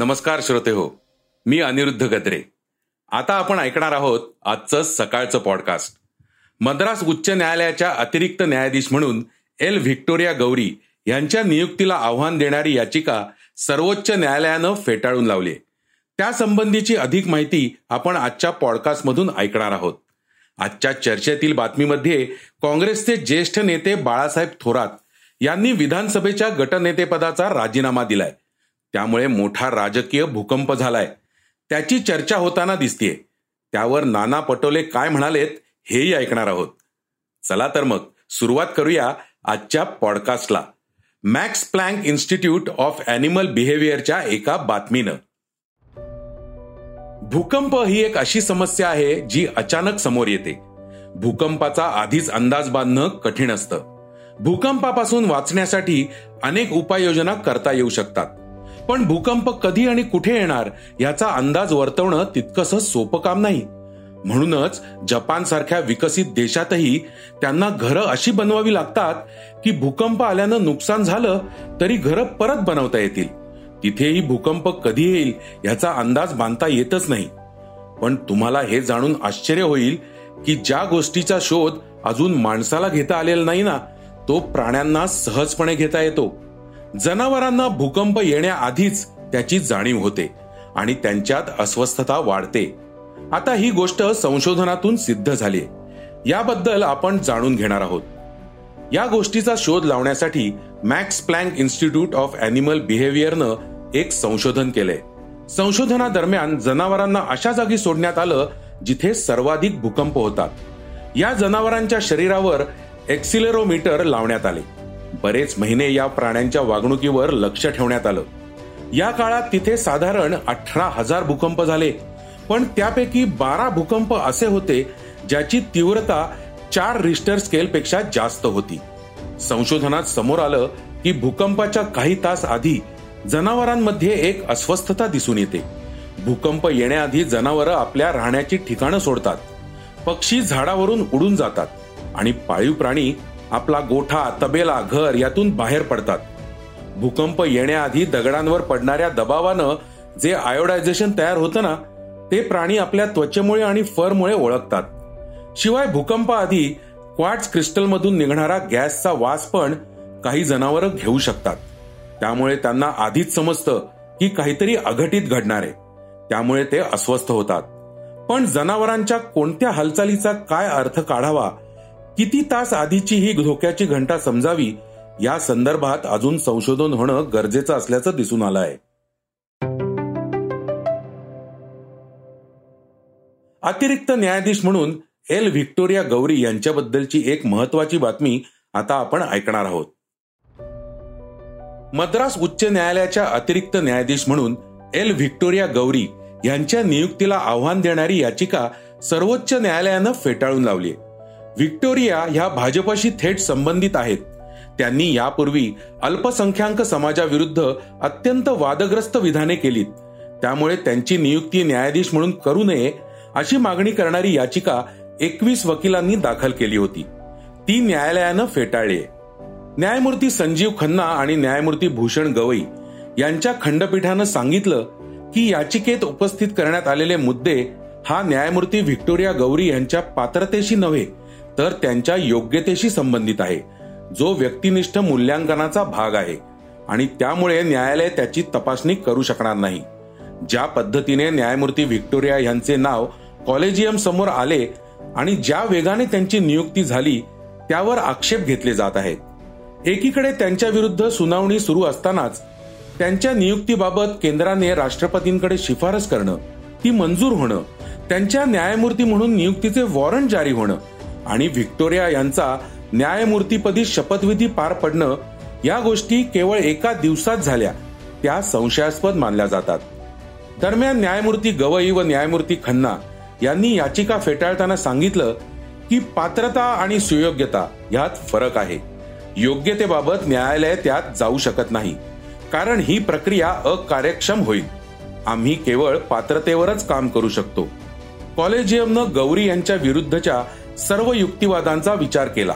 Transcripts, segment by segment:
नमस्कार श्रोते हो मी अनिरुद्ध गद्रे. आता आपण ऐकणार आहोत आजचं सकाळचं पॉडकास्ट मद्रास उच्च न्यायालयाच्या अतिरिक्त न्यायाधीश म्हणून एल व्हिक्टोरिया गौरी यांच्या नियुक्तीला आव्हान देणारी याचिका सर्वोच्च न्यायालयानं फेटाळून लावली. त्यासंबंधीची अधिक माहिती आपण आजच्या पॉडकास्टमधून ऐकणार आहोत. आजच्या चर्चेतील बातमीमध्ये काँग्रेसचे ज्येष्ठ नेते बाळासाहेब थोरात यांनी विधानसभेच्या गटनेतेपदाचा राजीनामा दिलाय. त्यामुळे मोठा राजकीय भूकंप झालाय. त्याची चर्चा होताना दिसतीये. त्यावर नाना पटोले काय म्हणालेत हेही ऐकणार आहोत. चला तर मग सुरुवात करूया आजच्या पॉडकास्टला. Max Planck Institute of Animal बिहेवियरच्या एका बातमीनं. भूकंप ही एक अशी समस्या आहे जी अचानक समोर येते. भूकंपाचा आधीच अंदाज बांधणं कठीण असतं. भूकंपापासून वाचण्यासाठी अनेक उपाययोजना करता येऊ शकतात. पण भूकंप कधी आणि कुठे येणार याचा अंदाज वर्तवणं तितकंसं सोपं काम नाही. म्हणूनच जपान सारख्या विकसित देशातही त्यांना घरं अशी बनवावी लागतात की भूकंप आल्यानं नुकसान झालं तरी घरं परत बनवता येतील. तिथेही भूकंप कधी येईल याचा अंदाज बांधता येतच नाही. पण तुम्हाला हे जाणून आश्चर्य होईल की ज्या गोष्टीचा शोध अजून माणसाला घेता आलेला नाही ना तो प्राण्यांना सहजपणे घेता येतो. जनावरांना भूकंप येण्याआधीच त्याची जाणीव होते आणि त्यांच्यात अस्वस्थता वाढते. आता ही गोष्ट संशोधनातून सिद्ध झाली याबद्दल आपण जाणून घेणार आहोत. या गोष्टीचा शोध लावण्यासाठी Max Planck Institute of Animal बिहेवियरनं एक संशोधन केलंय. संशोधनादरम्यान जनावरांना अशा जागी सोडण्यात आलं जिथे सर्वाधिक भूकंप होतात. या जनावरांच्या शरीरावर एक्सिलेरोमीटर लावण्यात आले. बरेच महिने या प्राण्यांच्या वागणुकीवर लक्ष ठेवण्यात आलं. या काळात तिथे साधारण अठरा हजार भूकंप झाले. पण त्यापैकी बारा भूकंप असे होते ज्याची तीव्रता चार रिस्टर स्केलपेक्षा जास्त होती. संशोधनात समोर आलं की भूकंपाच्या काही तास आधी जनावरांमध्ये एक अस्वस्थता दिसून येते. भूकंप येण्याआधी जनावरं आपल्या राहण्याची ठिकाणं सोडतात. पक्षी झाडावरून उडून जातात आणि पाळीव प्राणी आपला गोठा तबेला घर यातून बाहेर पडतात. भूकंप येण्याआधी दगडांवर पडणाऱ्या दबावानं जे आयोडायझेशन तयार होतं ना ते प्राणी आपल्या त्वचेमुळे आणि फरमुळे ओळखतात. शिवाय भूकंपाआधी क्वार्ट्स क्रिस्टलमधून निघणारा गॅसचा वास पण काही जनावरं घेऊ शकतात. त्यामुळे त्यांना आधीच समजतं की काहीतरी अघटित घडणार आहे. त्यामुळे ते अस्वस्थ होतात. पण जनावरांच्या कोणत्या हालचालीचा काय अर्थ काढावा किती तास आधीची ही धोक्याची घंटा समजावी या संदर्भात अजून संशोधन होणं गरजेचं असल्याचं दिसून आलं आहे अतिरिक्त न्यायाधीश म्हणून एल व्हिक्टोरिया गौरी यांच्याबद्दलची एक महत्वाची बातमी आता आपण ऐकणार आहोत. मद्रास उच्च न्यायालयाच्या अतिरिक्त न्यायाधीश म्हणून एल व्हिक्टोरिया गौरी यांच्या नियुक्तीला आव्हान देणारी याचिका सर्वोच्च न्यायालयानं फेटाळून लावली व्हिक्टोरिया ह्या भाजपशी थेट संबंधित आहेत. त्यांनी यापूर्वी अल्पसंख्याक समाजाविरुद्ध अत्यंत वादग्रस्त विधाने केलीत. त्यामुळे त्यांची नियुक्ती न्यायाधीश म्हणून करू नये अशी मागणी करणारी याचिका एकवीस वकिलांनी दाखल केली होती. ती न्यायालयानं फेटाळली. न्यायमूर्ती संजीव खन्ना आणि न्यायमूर्ती भूषण गवई यांच्या खंडपीठानं सांगितलं की याचिकेत उपस्थित करण्यात आलेले मुद्दे हा न्यायमूर्ती व्हिक्टोरिया गौरी यांच्या पात्रतेशी नव्हे तर त्यांच्या योग्यतेशी संबंधित आहे. जो व्यक्तिनिष्ठ मूल्यांकनाचा भाग आहे आणि त्यामुळे न्यायालय त्याची तपासणी करू शकणार नाही. ज्या पद्धतीने न्यायमूर्ती व्हिक्टोरिया यांचे नाव कॉलेजियम समोर आले आणि ज्या वेगाने त्यांची नियुक्ती झाली त्यावर आक्षेप घेतले जात आहेत. एकीकडे त्यांच्या विरुद्ध सुनावणी सुरू असतानाच त्यांच्या नियुक्तीबाबत केंद्राने राष्ट्रपतींकडे शिफारस करणं ती मंजूर होणं त्यांच्या न्यायमूर्ती म्हणून नियुक्तीचे वॉरंट जारी होणं आणि व्हिक्टोरिया यांचा न्यायमूर्तीपदी शपथविधी पार पडणं या गोष्टी केवळ एका दिवसात झाल्या. त्या संशयास्पद मानल्या जातात. दरम्यान न्यायमूर्ती गवई व न्यायमूर्ती खन्ना यांनी याचिका फेटाळताना सांगितलं की पात्रता आणि सुयोग्यता यात फरक आहे. योग्यतेबाबत न्यायालय त्यात जाऊ शकत नाही. कारण ही प्रक्रिया अकार्यक्षम होईल. आम्ही केवळ पात्रतेवरच काम करू शकतो. कॉलेजियमनं गौरी यांच्या विरुद्धच्या सर्व युक्तिवादांचा विचार केला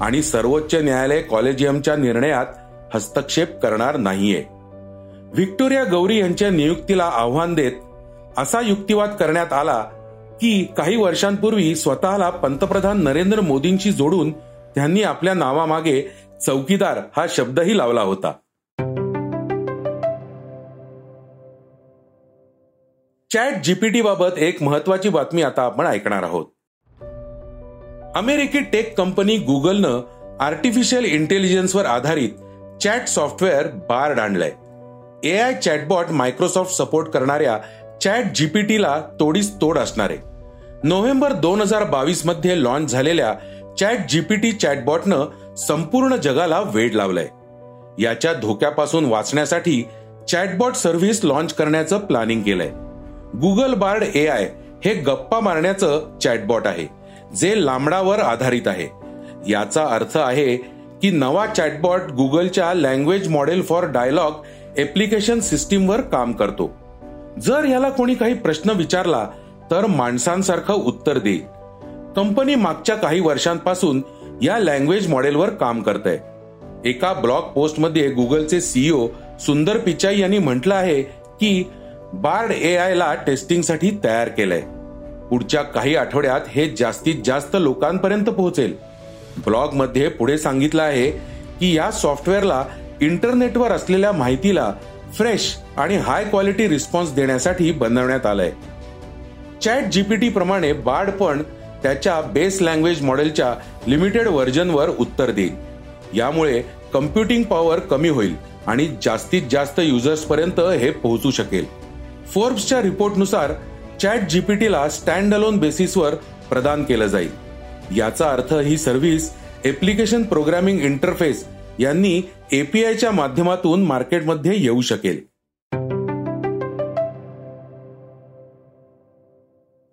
आणि सर्वोच्च न्यायालय कॉलेजियमच्या निर्णयात हस्तक्षेप करणार नाहीये. व्हिक्टोरिया गौरी यांच्या नियुक्तीला आव्हान देत असा युक्तिवाद करण्यात आला की काही वर्षांपूर्वी स्वतःला पंतप्रधान नरेंद्र मोदींशी जोडून त्यांनी आपल्या नावामागे चौकीदार हा शब्दही लावला होता. चॅट जीपीटी बाबत एक महत्वाची बातमी आता आपण ऐकणार आहोत. अमेरिकी टेक कंपनी गुगलनं आर्टिफिशियल इंटेलिजन्सवर आधारित चॅट सॉफ्टवेअर बार्ड आणलंय A I chatbot Microsoft support करणाऱ्या चॅट जीपीटीला तोडीस तोड असणार. आहे नोव्हेंबर दोन हजार बावीसमध्ये लॉन्च झालेल्या चॅट जीपीटी चॅटबॉटनं संपूर्ण जगाला वेड लावलंय. याच्या धोक्यापासून वाचण्यासाठी चॅटबॉट सर्व्हिस लॉन्च करण्याचं प्लॅनिंग केलंय. गुगल बार्ड ए आय हे गप्पा मारण्याचं चॅटबॉट आहे. जे लांबडावर आधारित आहे. याचा अर्थ आहे की नवा चॅटबॉट गुगलच्या language model for dialogue application सिस्टीमवर काम करतो. जर याला कोणी काही प्रश्न विचारला तर माणसांसारखं उत्तर देईल. कंपनी मागच्या काही वर्षांपासून या लँग्वेज मॉडेलवर काम करत आहे एका ब्लॉग पोस्टमध्ये गुगलचे सीईओ सुंदर पिचाई यांनी म्हटलं आहे की बार्ड ए आय ला टेस्टिंगसाठी तयार केलंय. पुढच्या काही आठवड्यात हे जास्तीत जास्त लोकांपर्यंत पोहोचेल. ब्लॉगमध्ये पुढे सांगितलं आहे की या सॉफ्टवेअरला इंटरनेटवर असलेल्या माहितीला फ्रेश आणि हाय क्वालिटी रिस्पॉन्स देण्यासाठी बनवण्यात आलंय. चॅट जीपीटी प्रमाणे बार्ड पण त्याच्या बेस लँग्वेज मॉडेलच्या लिमिटेड व्हर्जनवर उत्तर देईल. यामुळे कम्प्युटिंग पॉवर कमी होईल आणि जास्तीत जास्त युजर्स पर्यंत हे पोहोचू शकेल. फोर्ब्सच्या रिपोर्टनुसार चॅट जीपीटीला स्टँड अलोन बेसिसवर प्रदान केलं जाईल. याचा अर्थ ही सर्व्हिस एप्लिकेशन प्रोग्रामिंग इंटरफेस यांनी एपीआयच्या माध्यमातून मार्केटमध्ये येऊ शकेल.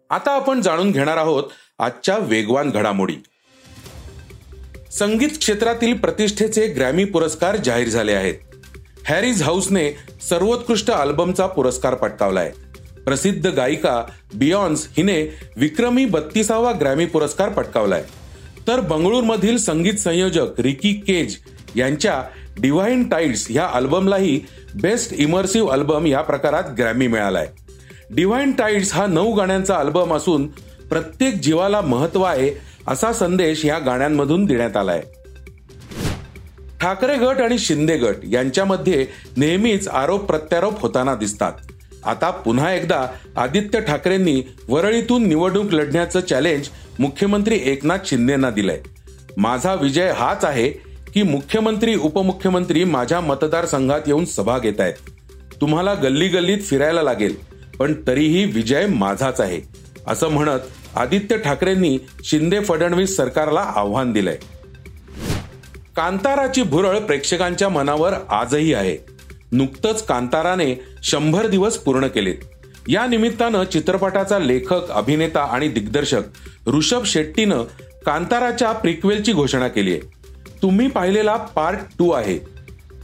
आता आपण जाणून घेणार आहोत आजच्या वेगवान घडामोडी. संगीत क्षेत्रातील प्रतिष्ठेचे ग्रॅमी पुरस्कार जाहीर झाले आहेत. हॅरीज हाऊसने सर्वोत्कृष्ट अल्बमचा पुरस्कार पटकावलाय प्रसिद्ध गायिका बियॉन्स हिने विक्रमी बत्तीसावा ग्रॅमी पुरस्कार पटकावलाय. तर बंगळूरमधील संगीत संयोजक रिकी केज यांच्या डिव्हाइन टाईड्स ह्या अल्बमलाही बेस्ट इमर्सिव्ह अल्बम या प्रकारात ग्रॅमी मिळालाय. डिव्हाइन टाईड्स हा नऊ गाण्यांचा अल्बम असून प्रत्येक जीवाला महत्त्व आहे असा संदेश या गाण्यांमधून देण्यात आलाय. ठाकरे गट आणि शिंदे गट यांच्यामध्ये नेहमीच आरोप प्रत्यारोप होताना दिसतात. आता पुन्हा एकदा आदित्य ठाकरेंनी वरळीतून निवडणूक लढण्याचं चॅलेंज मुख्यमंत्री एकनाथ शिंदेना दिलंय. माझा विजय हाच आहे की मुख्यमंत्री उपमुख्यमंत्री माझ्या मतदारसंघात येऊन सभा घेत आहेत. तुम्हाला गल्ली गल्लीत फिरायला लागेल पण तरीही विजय माझाच आहे असं म्हणत आदित्य ठाकरेंनी शिंदे फडणवीस सरकारला आव्हान दिलंय. कांताराची भुरळ प्रेक्षकांच्या मनावर आजही आहे. नुकतंच कांताराने शंभर दिवस पूर्ण केलेत या निमित्तानं चित्रपटाचा लेखक अभिनेता आणि दिग्दर्शक ऋषभ शेट्टीनं कांताराच्या प्रिक्वेलची घोषणा केली आहे. तुम्ही पाहिलेला पार्ट टू आहे.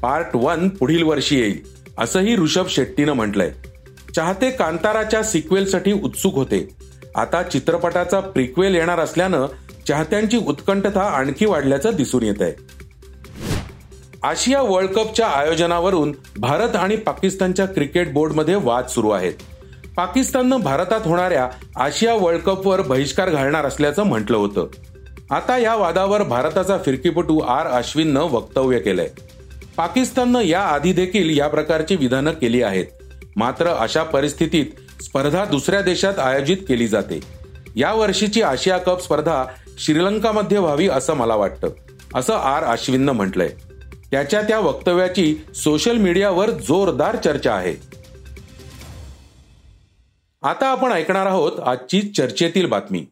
पार्ट वन पुढील वर्षी येईल असंही ऋषभ शेट्टीनं म्हटलंय. चाहते कांताराच्या सिक्वेलसाठी उत्सुक होते. आता चित्रपटाचा प्रिक्वेल येणार असल्यानं चाहत्यांची उत्कंठता आणखी वाढल्याचं दिसून येत आहे आशिया वर्ल्ड कपच्या आयोजनावरून भारत आणि पाकिस्तानच्या क्रिकेट बोर्डमध्ये वाद सुरू आहेत. पाकिस्ताननं भारतात होणाऱ्या आशिया वर्ल्ड कपवर बहिष्कार घालणार असल्याचं म्हटलं होतं. आता या वादावर भारताचा फिरकीपटू आर अश्विननं वक्तव्य केलंय. पाकिस्ताननं या आधी देखील या प्रकारची विधानं केली आहेत. मात्र अशा परिस्थितीत स्पर्धा दुसऱ्या देशात आयोजित केली जाते. या वर्षीची आशिया कप स्पर्धा श्रीलंकामध्ये व्हावी असं मला वाटतं असं आर अश्विननं म्हटलंय. त्याच्या त्या वक्तव्याची सोशल मीडियावर जोरदार चर्चा आहे. आता आपण ऐकणार आहोत आजची चर्चेतील बातमी.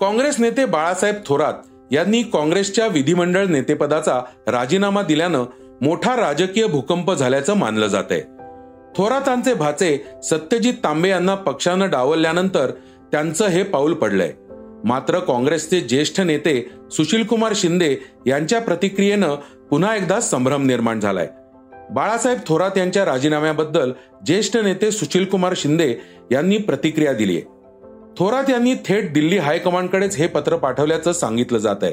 काँग्रेस नेते बाळासाहेब थोरात यांनी काँग्रेसच्या विधिमंडळ नेतेपदाचा राजीनामा दिल्यानं मोठा राजकीय भूकंप झाल्याचं मानलं जात आहे थोरातांचे भाचे सत्यजित तांबे यांना पक्षानं डावलल्यानंतर त्यांचं हे पाऊल पडलंय. मात्र काँग्रेसचे ज्येष्ठ नेते सुशीलकुमार शिंदे यांच्या प्रतिक्रियेनं पुन्हा एकदा संभ्रम निर्माण झालाय. बाळासाहेब थोरात यांच्या राजीनाम्याबद्दल ज्येष्ठ नेते सुशीलकुमार शिंदे यांनी प्रतिक्रिया दिली आहे. थोरात यांनी थेट दिल्ली हायकमांडकडेच हे पत्र पाठवल्याचं सांगितलं जात आहे.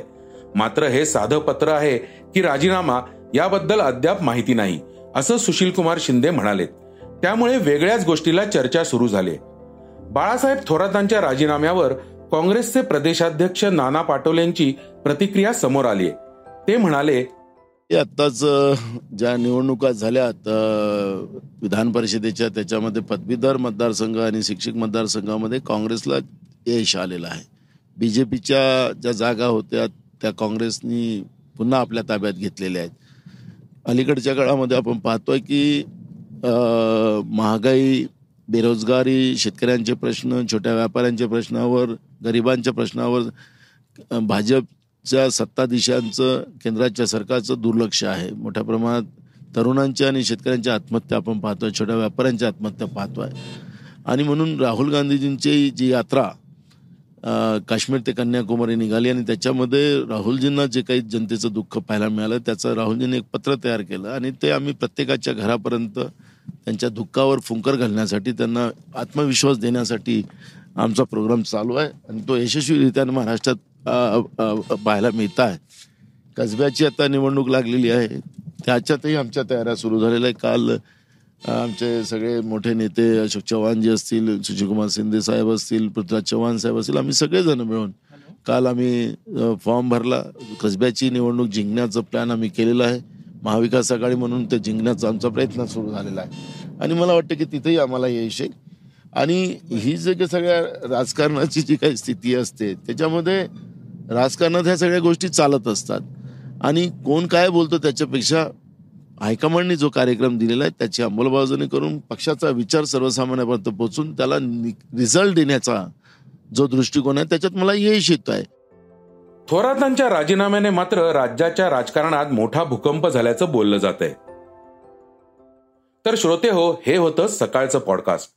मात्र हे साधं पत्र आहे की राजीनामा याबद्दल अद्याप माहिती नाही असं सुशीलकुमार शिंदे म्हणालेत. त्यामुळे वेगळ्याच गोष्टीला चर्चा सुरू झाली बाळासाहेब थोरातांच्या राजीनाम्यावर काँग्रेसचे प्रदेशाध्यक्ष नाना पाटोलेंची प्रतिक्रिया समोर आली ते म्हणाले आत्ताच ज्या निवडणुका झाल्यात विधान परिषदेच्या त्याच्यामध्ये पदवीधर मतदारसंघ आणि शिक्षक मतदारसंघामध्ये काँग्रेसला यश आलेलं आहे. बी जे पीच्या ज्या जागा होत्या त्या काँग्रेसनी पुन्हा आपल्या ताब्यात घेतलेल्या आहेत. अलीकडच्या काळामध्ये आपण पाहतोय की महागाई बेरोजगारी शेतकऱ्यांचे प्रश्न छोट्या व्यापाऱ्यांच्या प्रश्नावर गरिबांच्या प्रश्नावर भाजपच्या सत्ताधीशांचं केंद्राच्या सरकारचं दुर्लक्ष आहे. मोठ्या प्रमाणात तरुणांच्या आणि शेतकऱ्यांच्या आत्महत्या आपण पाहतोय छोट्या व्यापाऱ्यांच्या आत्महत्या पाहतोय. आणि म्हणून राहुल गांधीजींची जी यात्रा काश्मीर ते कन्याकुमारी निघाली आणि त्याच्यामध्ये राहुलजींना जे काही जनतेचं दुःख पाहायला मिळालं त्याचं राहुलजींनी एक पत्र तयार केलं आणि ते आम्ही प्रत्येकाच्या घरापर्यंत त्यांच्या दुःखावर फुंकर घालण्यासाठी त्यांना आत्मविश्वास देण्यासाठी आमचा प्रोग्राम चालू आहे आणि तो यशस्वीरित्या महाराष्ट्रात पाहायला मिळत आहे. कसब्याची आता निवडणूक लागलेली आहे. त्याच्यातही आमच्या तयाऱ्या सुरू झालेल्या आहे काल आमचे सगळे मोठे नेते अशोक चव्हाण जे असतील सुशीलकुमार शिंदे साहेब असतील पृथ्वीराज चव्हाण साहेब असतील आम्ही सगळेजण मिळून काल आम्ही फॉर्म भरला. कसब्याची निवडणूक जिंकण्याचं प्लॅन आम्ही केलेला आहे. महाविकास आघाडी म्हणून ते जिंकण्याचा आमचा प्रयत्न सुरू झालेला आहे. आणि मला वाटतं की तिथेही आम्हाला यश येईल. आणि ही जे काही सगळ्या राजकारणाची जी काही स्थिती असते त्याच्यामध्ये राजकारणात ह्या सगळ्या गोष्टी चालत असतात. आणि कोण काय बोलतो त्याच्यापेक्षा हायकमांडने जो कार्यक्रम दिलेला आहे त्याची अंमलबजावणी करून पक्षाचा विचार सर्वसामान्यापर्यंत पोहोचून त्याला रिझल्ट देण्याचा जो दृष्टिकोन आहे त्याच्यात मला यश येत आहे थोरातांच्या राजीनाम्याने मात्र राज्याच्या राजकारणात मोठा भूकंप झाल्याचं बोललं जात आहे तर श्रोते हो हे होतं सकाळचं पॉडकास्ट